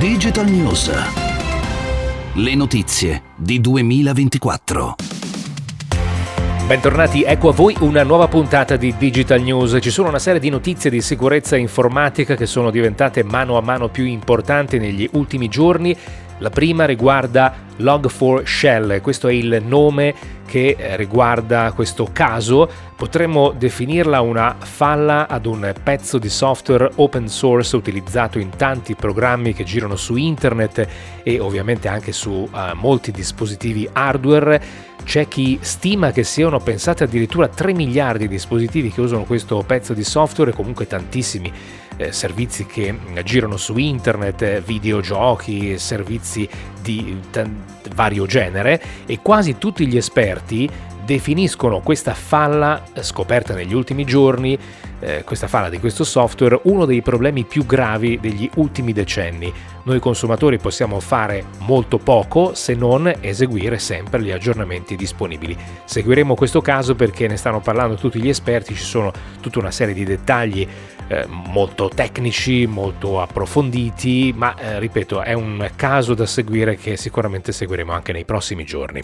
Digital News. Le notizie di 2024. Bentornati, ecco a voi una nuova puntata di Digital News. Ci sono una serie di notizie di sicurezza informatica che sono diventate mano a mano più importanti negli ultimi giorni. La prima riguarda Log4Shell, questo è il nome che eh, riguarda questo caso. Potremmo definirla una falla ad un pezzo di software open source utilizzato in tanti programmi che girano su internet e ovviamente anche su uh, molti dispositivi hardware. C'è chi stima che siano pensate addirittura 3 miliardi di dispositivi che usano questo pezzo di software, comunque tantissimi eh, servizi che girano su internet, eh, videogiochi, servizi di t- vario genere e quasi tutti gli esperti definiscono questa falla eh, scoperta negli ultimi giorni, eh, questa falla di questo software, uno dei problemi più gravi degli ultimi decenni. Noi consumatori possiamo fare molto poco se non eseguire sempre gli aggiornamenti disponibili. Seguiremo questo caso perché ne stanno parlando tutti gli esperti, ci sono tutta una serie di dettagli eh, molto tecnici, molto approfonditi, ma eh, ripeto è un caso da seguire che sicuramente seguiremo anche nei prossimi giorni.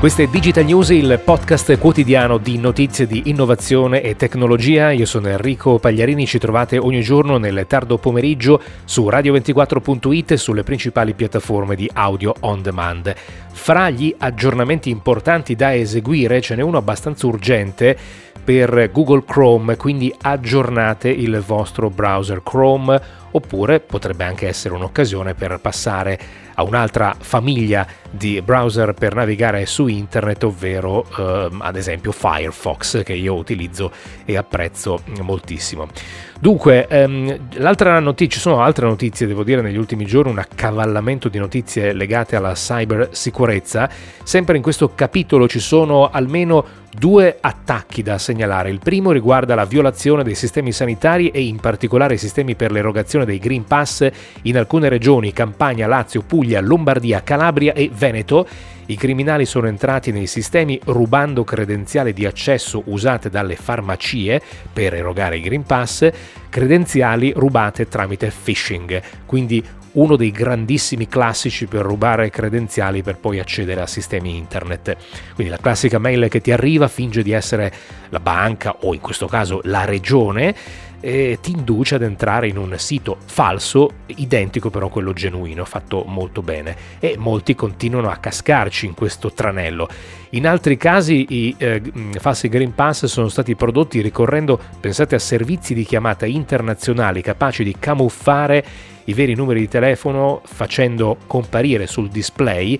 Questo è Digital News, il podcast quotidiano di notizie di innovazione e tecnologia. Io sono Enrico Pagliarini, ci trovate ogni giorno nel tardo pomeriggio su radio24.it e sulle principali piattaforme di audio on demand. Fra gli aggiornamenti importanti da eseguire ce n'è uno abbastanza urgente per Google Chrome, quindi aggiornate il vostro browser Chrome oppure potrebbe anche essere un'occasione per passare a un'altra famiglia di browser per navigare su internet, ovvero ehm, ad esempio Firefox che io utilizzo e apprezzo moltissimo. Dunque, ehm, l'altra notizia, ci sono altre notizie, devo dire, negli ultimi giorni, un accavallamento di notizie legate alla cybersicurezza. Sempre in questo capitolo ci sono almeno due attacchi da segnalare. Il primo riguarda la violazione dei sistemi sanitari e in particolare i sistemi per l'erogazione dei Green Pass in alcune regioni, Campania, Lazio, Puglia, Lombardia, Calabria e Veneto. I criminali sono entrati nei sistemi rubando credenziali di accesso usate dalle farmacie per erogare i Green Pass, credenziali rubate tramite phishing, quindi uno dei grandissimi classici per rubare credenziali per poi accedere a sistemi internet. Quindi la classica mail che ti arriva finge di essere la banca o in questo caso la regione e ti induce ad entrare in un sito falso, identico però a quello genuino, fatto molto bene. E molti continuano a cascarci in questo tranello. In altri casi i eh, falsi Green Pass sono stati prodotti ricorrendo, pensate, a servizi di chiamata internazionali capaci di camuffare i veri numeri di telefono facendo comparire sul display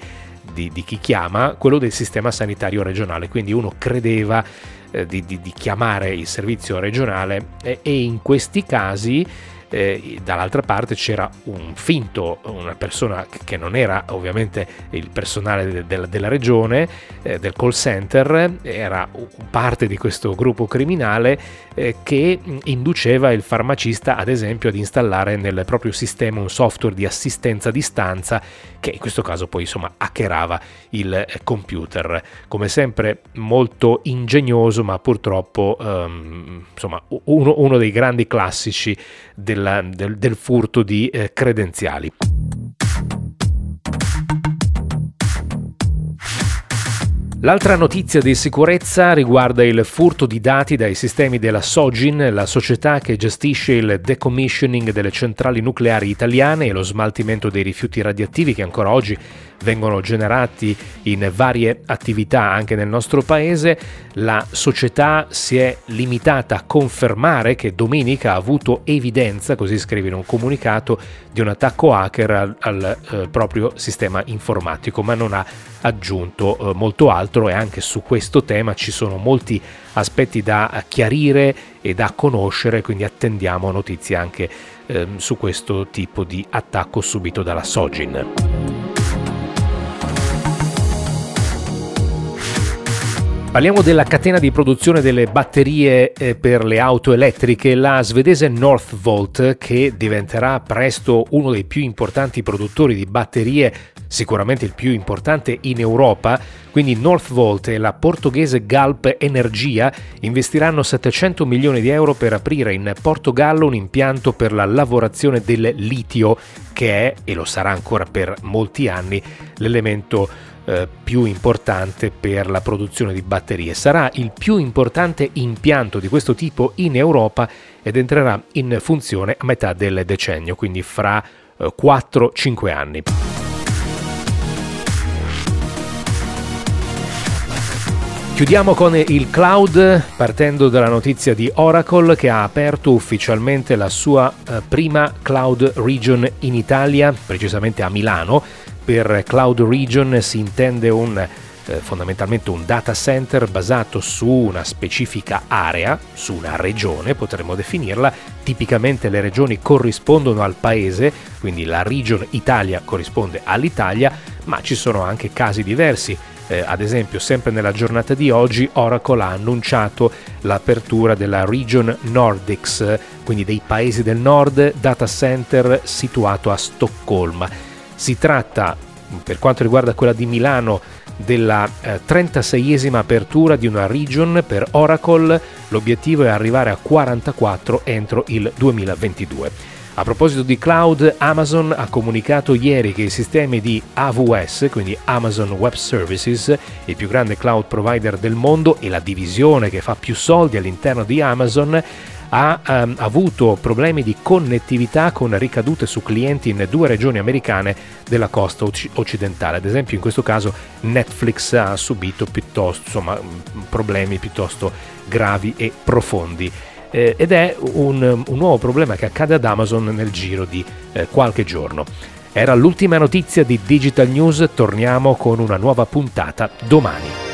di, di chi chiama quello del sistema sanitario regionale. Quindi uno credeva eh, di, di, di, chiamare il servizio regionale eh, e in questi casi eh, dall'altra parte c'era un finto, una persona che non era ovviamente il personale de- de- della regione, eh, del call center, era parte di questo gruppo criminale eh, che induceva il farmacista ad esempio ad installare nel proprio sistema un software di assistenza a distanza che in questo caso poi insomma hackerava il eh, computer. Come sempre molto ingegnoso ma purtroppo um, insomma uno, uno, dei grandi classici della, del, del, furto di eh, credenziali. L'altra notizia di sicurezza riguarda il furto di dati dai sistemi della Sogin, la società che gestisce il decommissioning delle centrali nucleari italiane e lo smaltimento dei rifiuti radioattivi che ancora oggi vengono generati in varie attività anche nel nostro paese. La società si è limitata a confermare che domenica ha avuto evidenza, così scrive in un comunicato, di un attacco hacker al, al eh, proprio sistema informatico, ma non ha aggiunto eh, molto altro e anche su questo tema ci sono molti aspetti da chiarire e da conoscere, quindi attendiamo notizie anche eh, su questo tipo di attacco subito dalla Sogin. Parliamo della catena di produzione delle batterie eh, per le auto elettriche, la svedese Northvolt, che diventerà presto uno dei più importanti produttori di batterie, sicuramente il più importante in Europa. Quindi Northvolt e la portoghese Galp Energia investiranno 700 milioni di euro per aprire in Portogallo un impianto per la lavorazione del litio, che è, e lo sarà ancora per molti anni, l'elemento eh, più importante per la produzione di batterie. Sarà il più importante impianto di questo tipo in Europa ed entrerà in funzione a metà del decennio, quindi fra eh, 4-5 anni. Chiudiamo con il cloud partendo dalla notizia di Oracle che ha aperto ufficialmente la sua eh, prima cloud region in Italia, precisamente a Milano, per Cloud Region si intende un, eh, fondamentalmente un data center basato su una specifica area, su una regione potremmo definirla, tipicamente le regioni corrispondono al paese, quindi la region Italia corrisponde all'Italia, ma ci sono anche casi diversi. Eh, ad esempio, sempre nella giornata di oggi, Oracle ha annunciato l'apertura della Region Nordics, quindi dei paesi del nord, data center situato a Stoccolma. Si tratta, per quanto riguarda quella di Milano, della eh, 36esima apertura di una region per Oracle, l'obiettivo è arrivare a 44 entro il 2022. A proposito di cloud, Amazon ha comunicato ieri che i sistemi di AWS, quindi Amazon Web Services, il più grande cloud provider del mondo e la divisione che fa più soldi all'interno di Amazon, ha um, avuto problemi di connettività con ricadute su clienti in due regioni americane della costa occidentale. Ad esempio in questo caso Netflix ha subito piuttosto, insomma, problemi piuttosto gravi e profondi. Eh, ed è un, un, nuovo problema che accade ad Amazon nel giro di eh, qualche giorno. Era l'ultima notizia di Digital News, torniamo con una nuova puntata domani.